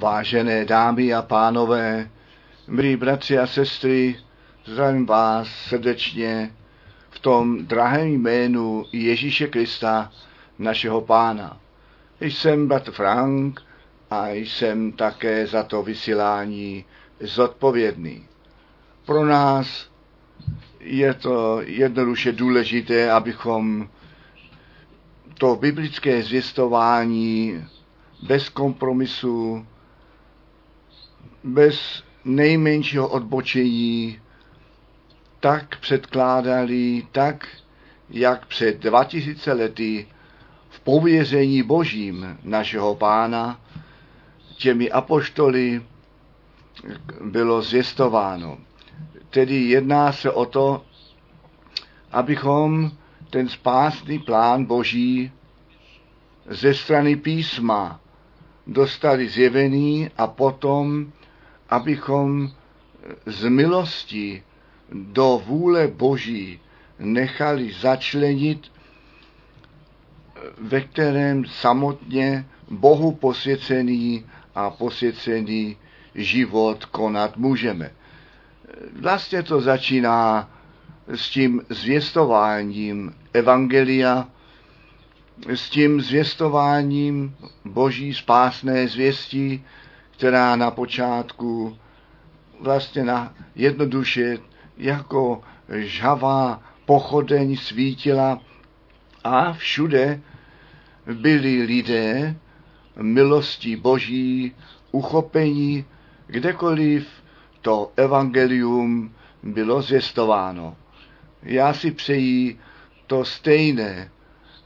Vážené dámy a pánové, milí bratři a sestry, zdravím vás srdečně v tom drahém jménu Ježíše Krista, našeho pána. Jsem bratr Frank a jsem také za to vysílání zodpovědný. Pro nás je to jednoduše důležité, abychom to biblické zvěstování bez kompromisu, bez nejmenšího odbočení, tak předkládali, tak jak před 2000 lety v pověření božím našeho pána těmi apoštoly bylo zvěstováno. Tedy jedná se o to, abychom ten spásný plán boží ze strany písma dostali zjevený a potom, abychom z milosti do vůle Boží nechali začlenit, ve kterém samotně Bohu posvěcený a posvěcený život konat můžeme. Vlastně to začíná s tím zvěstováním Evangelia, s tím zvěstováním Boží spásné zvěstí, která na počátku vlastně na jednoduše jako žhavá pochodeň svítila a všude byli lidé milostí Boží uchopení, kdekoliv to evangelium bylo zvěstováno. Já si přeji to stejné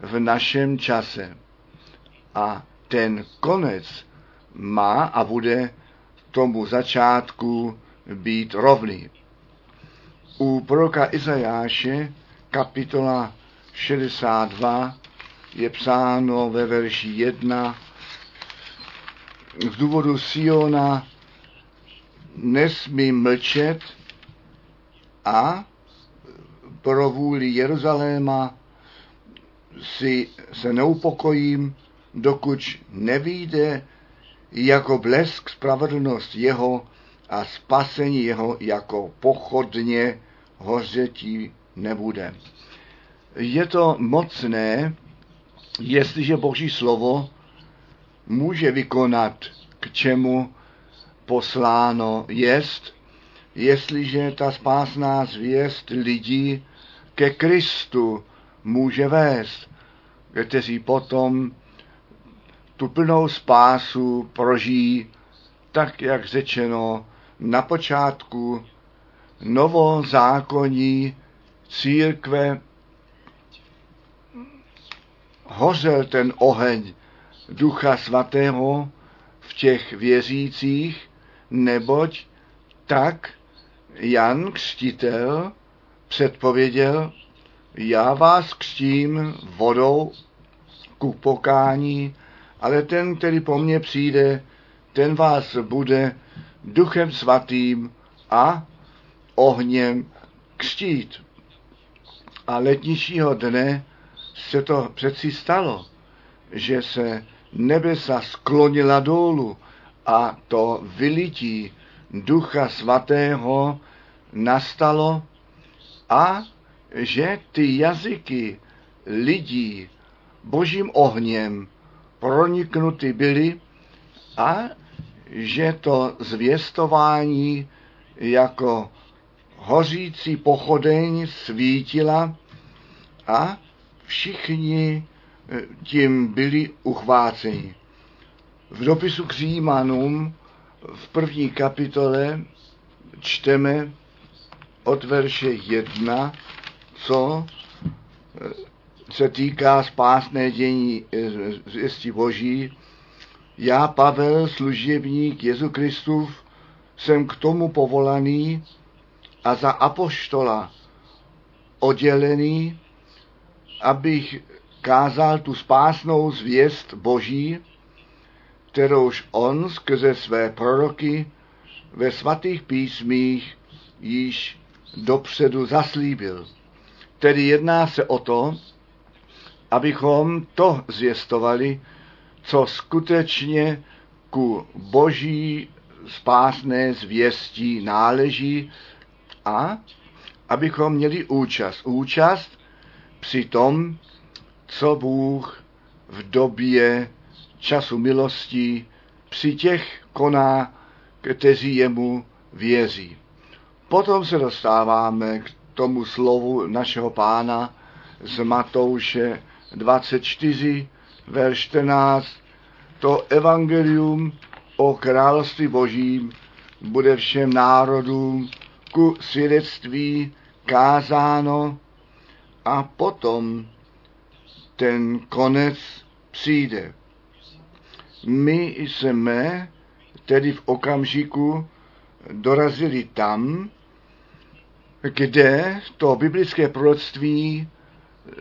v našem čase. A ten konec má a bude tomu začátku být rovný. U proroka Izajáše, kapitola 62, je psáno ve verši 1, z důvodu Siona nesmí mlčet a pro vůli Jeruzaléma si se neupokojím, dokud nevíde jako blesk spravedlnost jeho a spasení jeho jako pochodně hořetí nebude. Je to mocné, jestliže Boží slovo může vykonat, k čemu posláno jest, jestliže ta spásná zvěst lidí ke Kristu může vést, kteří potom tu plnou spásu prožijí, tak jak řečeno na počátku novozákonní církve. Hořel ten oheň Ducha Svatého v těch věřících, neboť tak Jan Křtitel předpověděl, já vás křtím vodou ku pokání, ale ten, který po mně přijde, ten vás bude duchem svatým a ohněm křtít. A letničního dne se to přeci stalo, že se nebesa sklonila dolů a to vylití ducha svatého nastalo a že ty jazyky lidí božím ohněm proniknuty byly a že to zvěstování jako hořící pochodeň svítila a všichni eh, tím byli uchváceni. V dopisu k Římanům v první kapitole čteme od verše 1 co eh, se týká spásné dění eh, zvěstí Boží, já, Pavel, služebník Jezu Kristův, jsem k tomu povolaný a za apoštola oddělený, abych kázal tu spásnou zvěst Boží, kterouž on skrze své proroky ve svatých písmích již dopředu zaslíbil. Tedy jedná se o to, abychom to zvěstovali, co skutečně ku boží spásné zvěstí náleží a abychom měli účast. Účast při tom, co Bůh v době času milosti při těch koná, kteří jemu věří. Potom se dostáváme k tomu slovu našeho pána z Matouše 24, verš 14. To evangelium o království božím bude všem národům ku svědectví kázáno a potom ten konec přijde. My jsme tedy v okamžiku dorazili tam, kde to biblické proroctví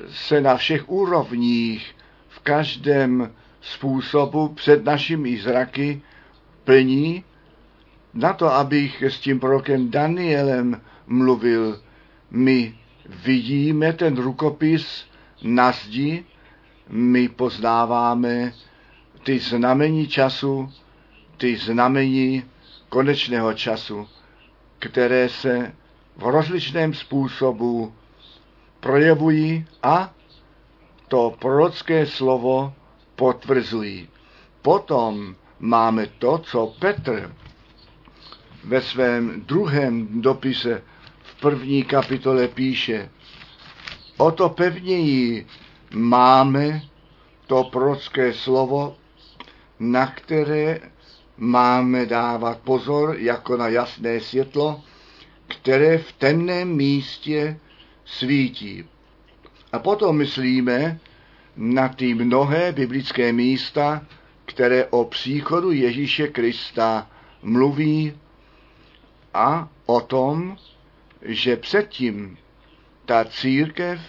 se na všech úrovních, v každém způsobu před našimi zraky plní, na to, abych s tím prorokem Danielem mluvil, my vidíme ten rukopis na zdi, my poznáváme ty znamení času, ty znamení konečného času, které se v rozličném způsobu projevují a to prorocké slovo potvrzují. Potom máme to, co Petr ve svém druhém dopise v první kapitole píše. O to pevněji máme to prorocké slovo, na které máme dávat pozor jako na jasné světlo, které v temném místě svítí. A potom myslíme na ty mnohé biblické místa, které o příchodu Ježíše Krista mluví a o tom, že předtím ta církev,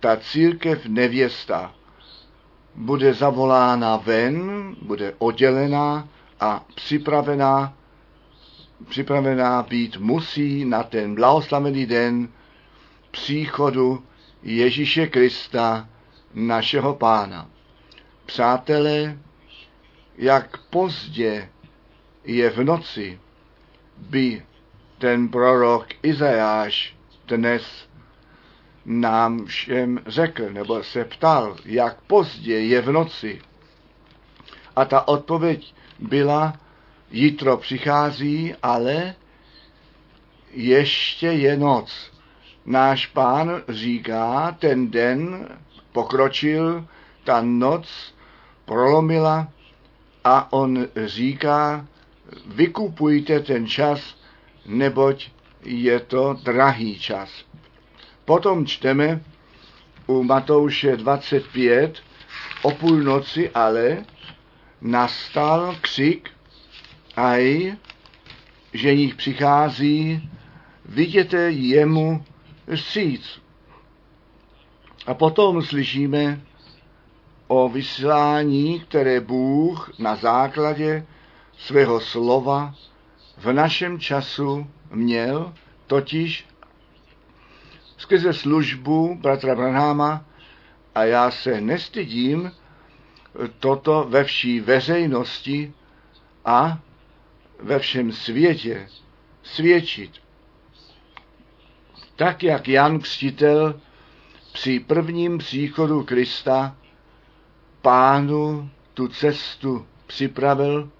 ta církev nevěsta, bude zavolána ven, bude oddělená a připravená, připravená být musí na ten blahoslavený den příchodu Ježíše Krista, našeho pána. Přátelé, jak pozdě je v noci, by ten prorok Izajáš dnes nám všem řekl, nebo se ptal, jak pozdě je v noci. A ta odpověď byla, jitro přichází, ale ještě je noc. Náš pán říká, ten den pokročil, ta noc prolomila a on říká, vykupujte ten čas, neboť je to drahý čas. Potom čteme u Matouše 25 o půlnoci ale nastal křik, aj, že nich přichází, viděte jemu stříc. A potom slyšíme o vyslání, které Bůh na základě svého slova v našem času měl, totiž skrze službu bratra Branhama a já se nestydím toto ve vší veřejnosti a ve všem světě svědčit. Tak jak Jan Křtitel při prvním příchodu Krista pánu tu cestu připravil,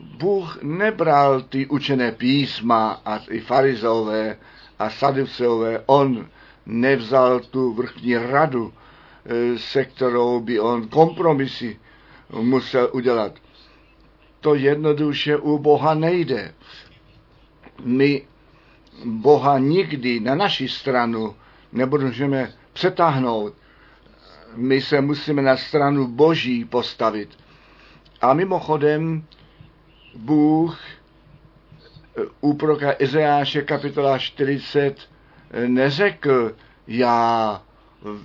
Bůh nebral ty učené písma a i farizové a saduceové, on nevzal tu vrchní radu, e, se kterou by on kompromisy musel udělat. To jednoduše u Boha nejde. My Boha nikdy na naši stranu nebudeme přetáhnout. My se musíme na stranu Boží postavit. A mimochodem Bůh u proroka Izajáše kapitola 40 neřekl, já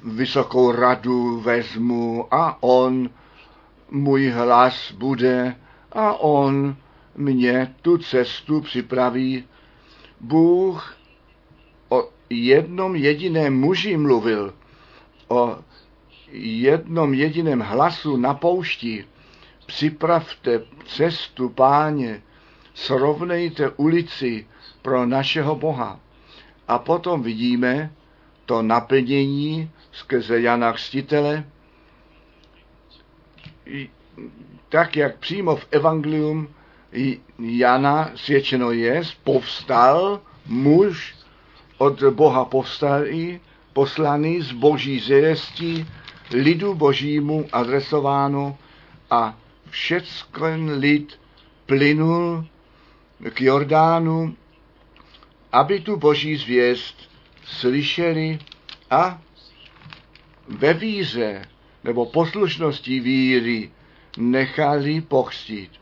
vysokou radu vezmu a on můj hlas bude a on mě tu cestu připraví. Bůh o jednom jediném muži mluvil, o jednom jediném hlasu na poušti připravte cestu páně, srovnejte ulici pro našeho Boha. A potom vidíme to naplnění skrze Jana Křtitele, tak jak přímo v Evangelium Jana svědčeno je, povstal muž od Boha povstalý, poslaný z boží zvěstí, lidu božímu adresováno a všecken lid plynul k Jordánu, aby tu boží zvěst slyšeli a ve víře nebo poslušnosti víry nechali pochstít.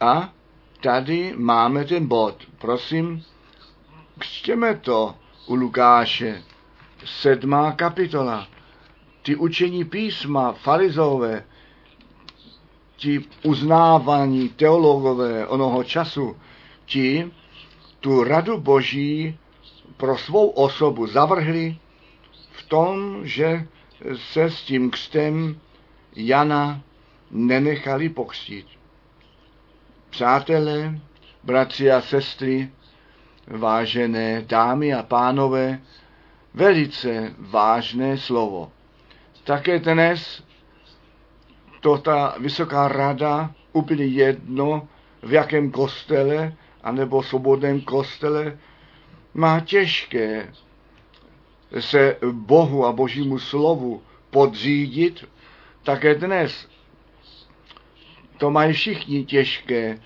A tady máme ten bod. Prosím, křtěme to u Lukáše, sedmá kapitola. Ty učení písma, farizové, ti uznávaní teologové onoho času, ti tu radu boží pro svou osobu zavrhli v tom, že se s tím křtem Jana nenechali pokřtít. Přátelé, bratři a sestry, vážené dámy a pánové, velice vážné slovo. Také dnes to ta vysoká rada úplně jedno, v jakém kostele, anebo svobodném kostele, má těžké se Bohu a Božímu slovu podřídit, také dnes to mají všichni těžké,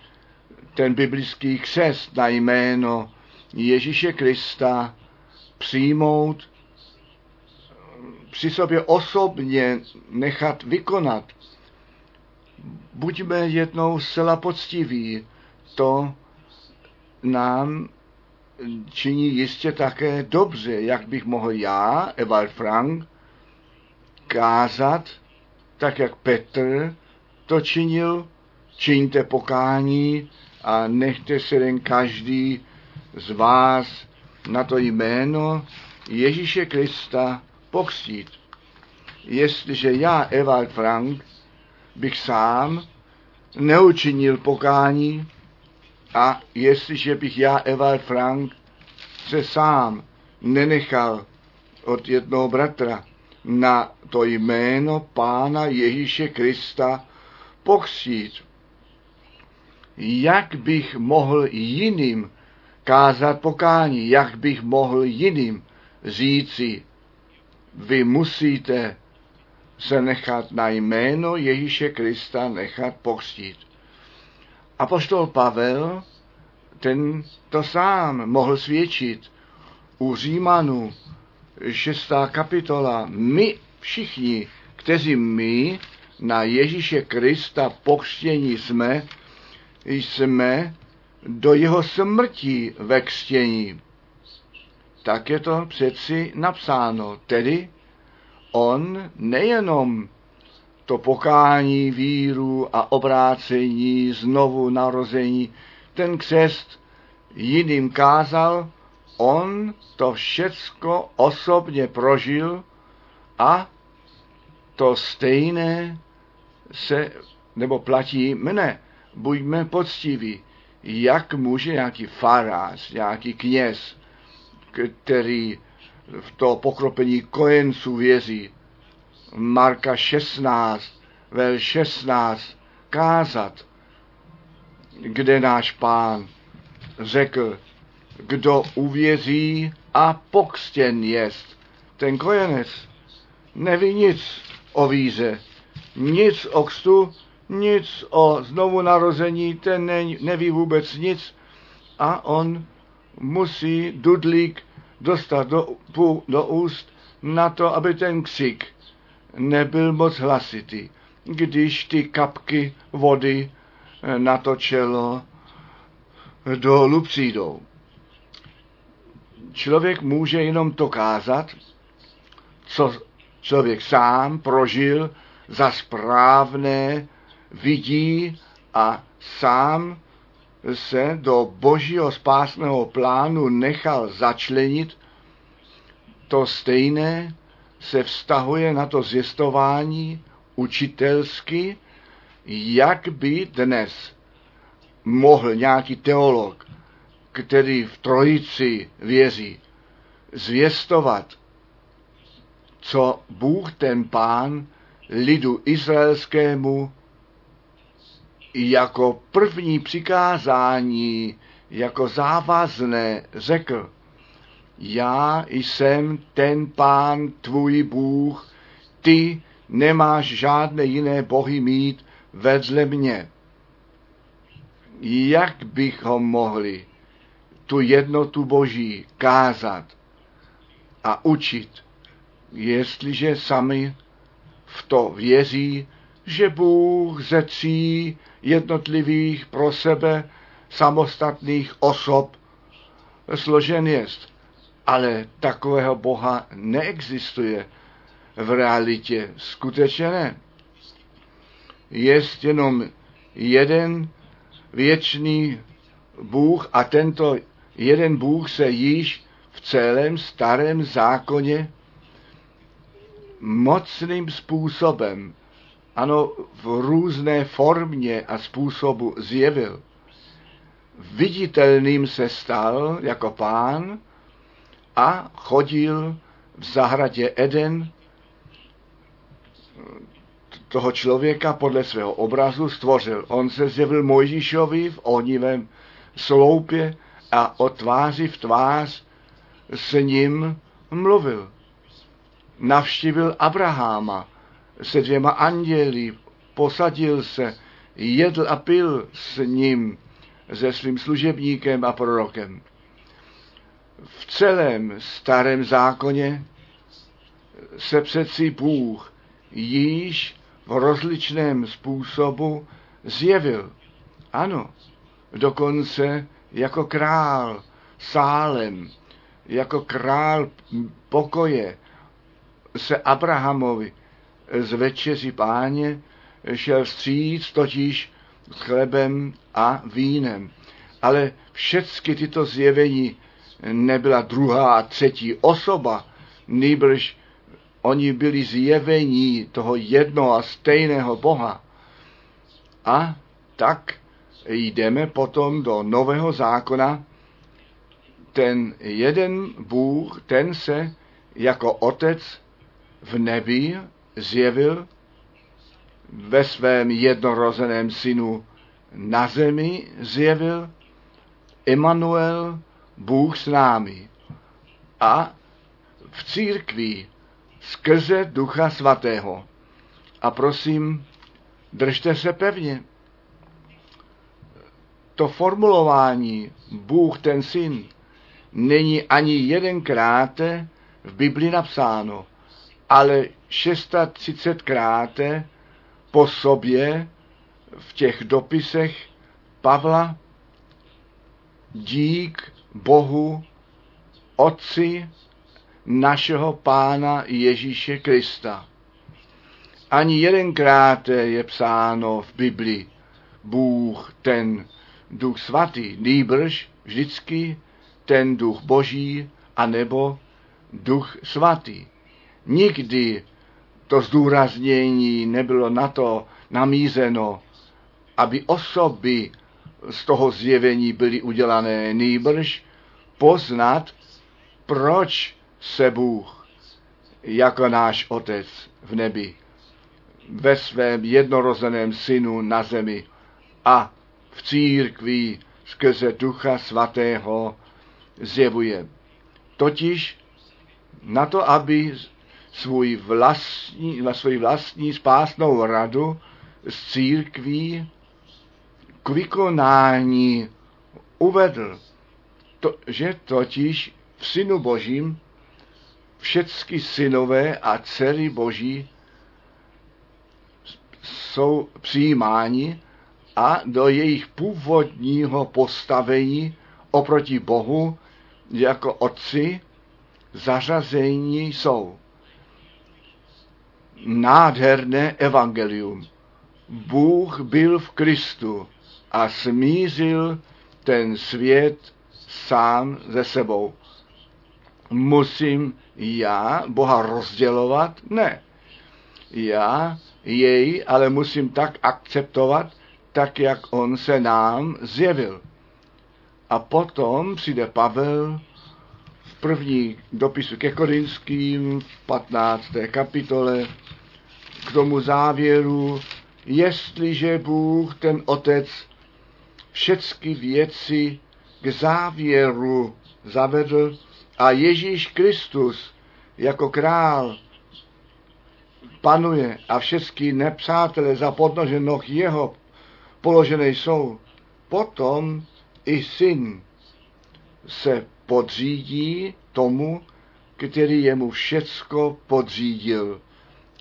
ten biblický křest na jméno Ježíše Krista přijmout, při sobě osobně nechat vykonat. Buďme jednou zcela poctiví, to nám činí jistě také dobře, jak bych mohl já, Ewald Frank, kázat, tak jak Petr to činil, čiňte pokání a nechte se jen každý z vás na to jméno Ježíše Krista pokřtít. Jestliže já, Ewald Frank, bych sám neučinil pokání a jestliže bych já, Ewald Frank, se sám nenechal od jednoho bratra na to jméno Pána Ježíše Krista pokřtít, jak bych mohl jiným kázat pokání, jak bych mohl jiným říci, vy musíte se nechat na jméno Ježíše Krista nechat pokřtít. Apoštol Pavel, ten to sám mohl svědčit u Římanů, šestá kapitola. My všichni, kteří my na Ježíše Krista pokřtění jsme, jsme do jeho smrti ve křtění. Tak je to přeci napsáno. Tedy on nejenom to pokání, víru a obrácení, znovu narození, ten křest jiným kázal, on to všecko osobně prožil a to stejné se, nebo platí mne. Buďme poctiví, jak může nějaký farář, nějaký kněz, který v to pokropení kojenců věří, Marka 16, vel 16, kázat, kde náš pán řekl, kdo uvěří a pokřtěn jest. Ten kojenec neví nic o víře, nic o kstu, nic o znovu narození, ten ne, neví vůbec nic a on musí dudlík dostat do, do úst na to, aby ten ksik nebyl moc hlasitý, když ty kapky vody na to čelo dolů přijdou. Člověk může jenom to kázat, co člověk sám prožil za správné, vidí a sám se do božího spásného plánu nechal začlenit, to stejné se vztahuje na to zjistování učitelsky, jak by dnes mohl nějaký teolog, který v trojici věří, zvěstovat, co Bůh ten pán lidu izraelskému jako první přikázání, jako závazné řekl. Já jsem ten pán tvůj Bůh, ty nemáš žádné jiné bohy mít vedle mě. Jak bychom mohli tu jednotu Boží kázat a učit, jestliže sami v to věří, že Bůh ze tří jednotlivých pro sebe samostatných osob složen jest. Ale takového Boha neexistuje v realitě. Skutečně ne. Jest jenom jeden věčný Bůh a tento jeden Bůh se již v celém starém zákoně mocným způsobem, ano, v různé formě a způsobu zjevil. Viditelným se stal jako pán a chodil v zahradě Eden toho člověka podle svého obrazu stvořil. On se zjevil Mojžíšovi v ohnivém sloupě a o tváři v tvář s ním mluvil. Navštívil Abraháma se dvěma anděli, posadil se, jedl a pil s ním, se svým služebníkem a prorokem. V celém starém zákoně se přeci Bůh již v rozličném způsobu zjevil. Ano, dokonce jako král sálem, jako král pokoje se Abrahamovi z večeři páně šel vstříc totiž s chlebem a vínem. Ale všechny tyto zjevení nebyla druhá a třetí osoba, nýbrž oni byli zjevení toho jednoho a stejného Boha. A tak jdeme potom do Nového zákona. Ten jeden Bůh, ten se jako otec v nebi zjevil ve svém jednorozeném synu na zemi zjevil Emanuel, Bůh s námi. A v církvi skrze Ducha Svatého. A prosím, držte se pevně. To formulování Bůh ten syn není ani jedenkrát v Bibli napsáno, ale 630 krát po sobě v těch dopisech Pavla dík Bohu, Otci našeho Pána Ježíše Krista. Ani jedenkrát je psáno v Biblii Bůh ten duch svatý, nýbrž vždycky ten duch boží, anebo duch svatý. Nikdy to zdůraznění nebylo na to namízeno, aby osoby z toho zjevení byly udělané, nýbrž poznat, proč se Bůh jako náš Otec v nebi ve svém jednorozeném synu na zemi a v církvi skrze Ducha Svatého zjevuje. Totiž na to, aby svůj vlastní, svůj vlastní spásnou radu z církví k vykonání uvedl, to, že totiž v Synu Božím všechny synové a dcery Boží jsou přijímáni a do jejich původního postavení oproti Bohu jako otci zařazení jsou. Nádherné evangelium. Bůh byl v Kristu a smířil ten svět sám ze sebou. Musím já Boha rozdělovat? Ne. Já jej ale musím tak akceptovat, tak jak on se nám zjevil. A potom přijde Pavel první dopisu ke Korinským v 15. kapitole k tomu závěru, jestliže Bůh, ten Otec, všechny věci k závěru zavedl a Ježíš Kristus jako král panuje a všechny nepřátelé za podnoženou jeho položené jsou, potom i syn se podřídí tomu, který jemu všecko podřídil.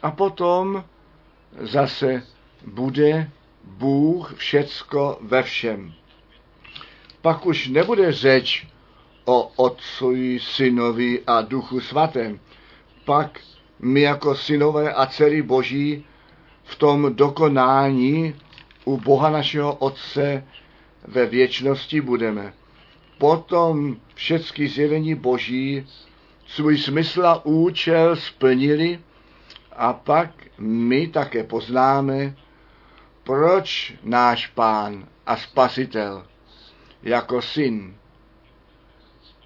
A potom zase bude Bůh všecko ve všem. Pak už nebude řeč o Otcovi, Synovi a Duchu Svatém. Pak my jako synové a dcery Boží v tom dokonání u Boha našeho Otce ve věčnosti budeme. Potom všechny zjevení Boží svůj smysl a účel splnili a pak my také poznáme, proč náš pán a spasitel jako syn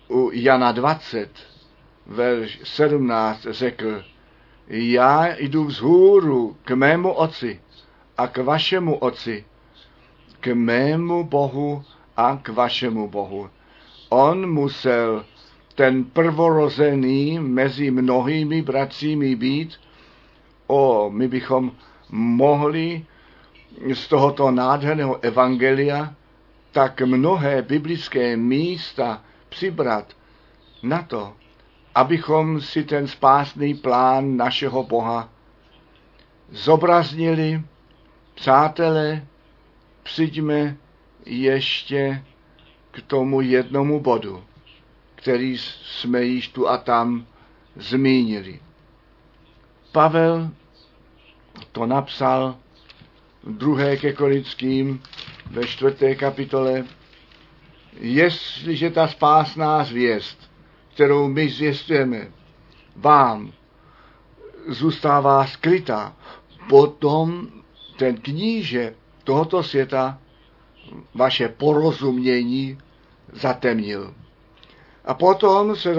u Jana 20, verš 17 řekl, já jdu vzhůru k mému oci a k vašemu oci, k mému Bohu a k vašemu Bohu. On musel ten prvorozený mezi mnohými bratřími být. O, my bychom mohli z tohoto nádherného evangelia tak mnohé biblické místa přibrat na to, abychom si ten spásný plán našeho Boha zobraznili. Přátelé, přijďme ještě k tomu jednomu bodu, který jsme již tu a tam zmínili. Pavel to napsal druhé ke Korinským ve čtvrté kapitole, jestliže ta spásná zvěst, kterou my zvěstujeme, vám zůstává skrytá, potom ten kníže tohoto světa vaše porozumění zatemnil. A potom se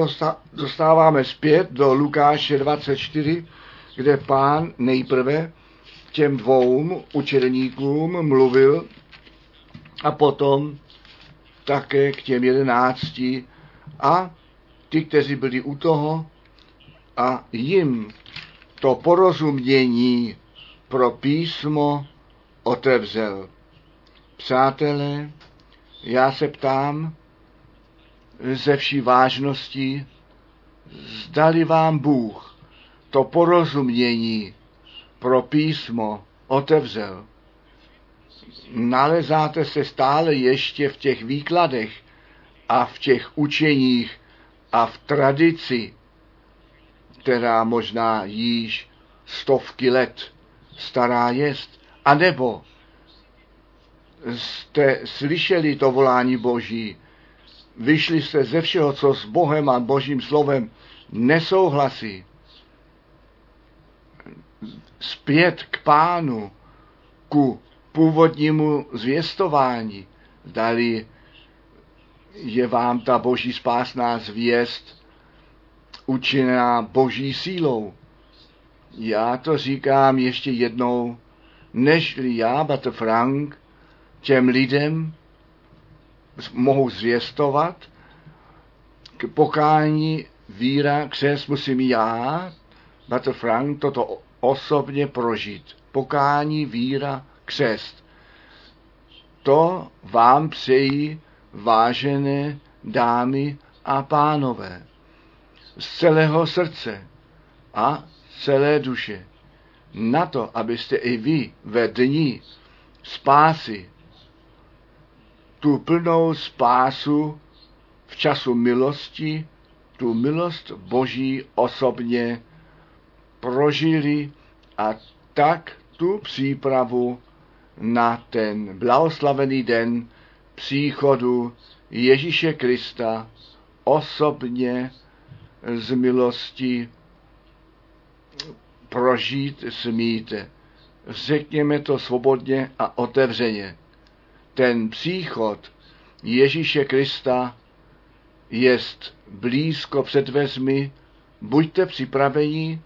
dostáváme zpět do Lukáše 24, kde pán nejprve těm dvou učeníkům mluvil a potom také k těm jedenácti a ty, kteří byli u toho a jim to porozumění pro písmo otevřel. Přátelé, já se ptám ze vší vážnosti, zdali vám Bůh to porozumění pro písmo otevřel. Nalezáte se stále ještě v těch výkladech a v těch učeních a v tradici, která možná již stovky let stará jest, anebo jste slyšeli to volání Boží, vyšli jste ze všeho, co s Bohem a Božím slovem nesouhlasí, zpět k pánu, ku původnímu zvěstování, dali je vám ta boží spásná zvěst učiněná boží sílou. Já to říkám ještě jednou, nežli já, Bater Frank, těm lidem mohu zvěstovat, k pokání víra, křes musím já, Bater Frank, toto osobně prožít. Pokání, víra, křest. To vám přeji, vážené dámy a pánové, z celého srdce a celé duše, na to, abyste i vy ve dní spásy, tu plnou spásu v času milosti, tu milost Boží osobně prožili a tak tu přípravu na ten blahoslavený den příchodu Ježíše Krista osobně z milosti prožít smíte. Řekněme to svobodně a otevřeně. Ten příchod Ježíše Krista jest blízko před vezmi, buďte připraveni,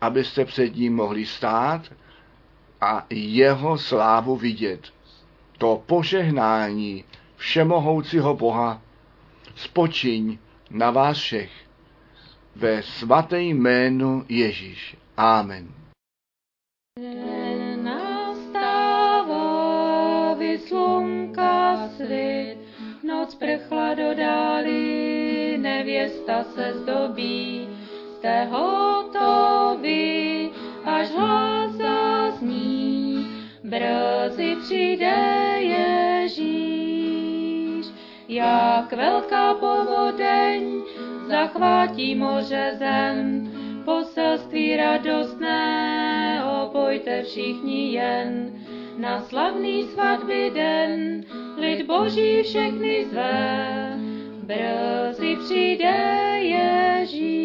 abyste před ním mohli stát a jeho slávu vidět. To požehnání všemohoucího Boha spočiň na vás všech ve svaté jménu Ježíš. Amen. Nastává, svit, noc prchla do dály, nevěsta se zdobí, jste hotovi, až hlas zazní, brzy přijde Ježíš. Jak velká povodeň zachvátí moře zem, poselství radostné, opojte všichni jen, na slavný svatby den, lid boží všechny zve, brzy přijde Ježíš.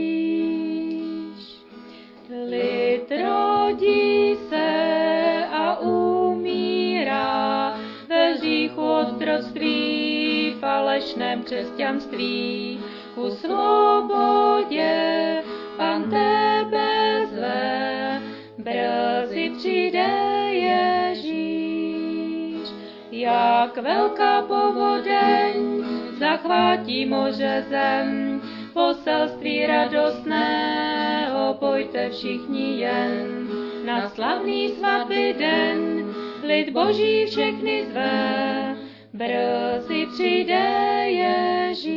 Lid rodí se a umírá ve hříchu otroctví, falešném křesťanství, ku svobodě Pan tebe zve, brzy přijde. Jak velká povodeň zachvátí moře zem, poselství radostné, opojte všichni jen. Na slavný svatby den lid boží všechny zve, brzy přijde Ježíš.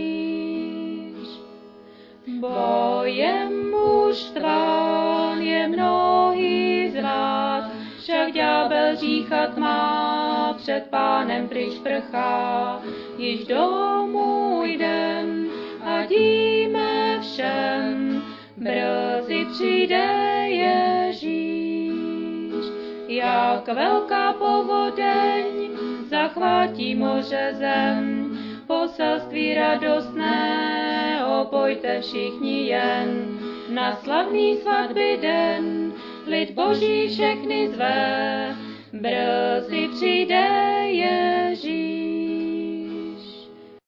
Bojem mužstván je mnohý zvát, však ďábel říchat má, před pánem pryč prchá, již domů jdem a díme všem, brzy přijde Ježíš. Jak velká povodeň zachvátí moře zem, poselství radostné, opojte všichni jen. Na slavný svatby den, lid boží všechny zve, brzy přijde Ježíš.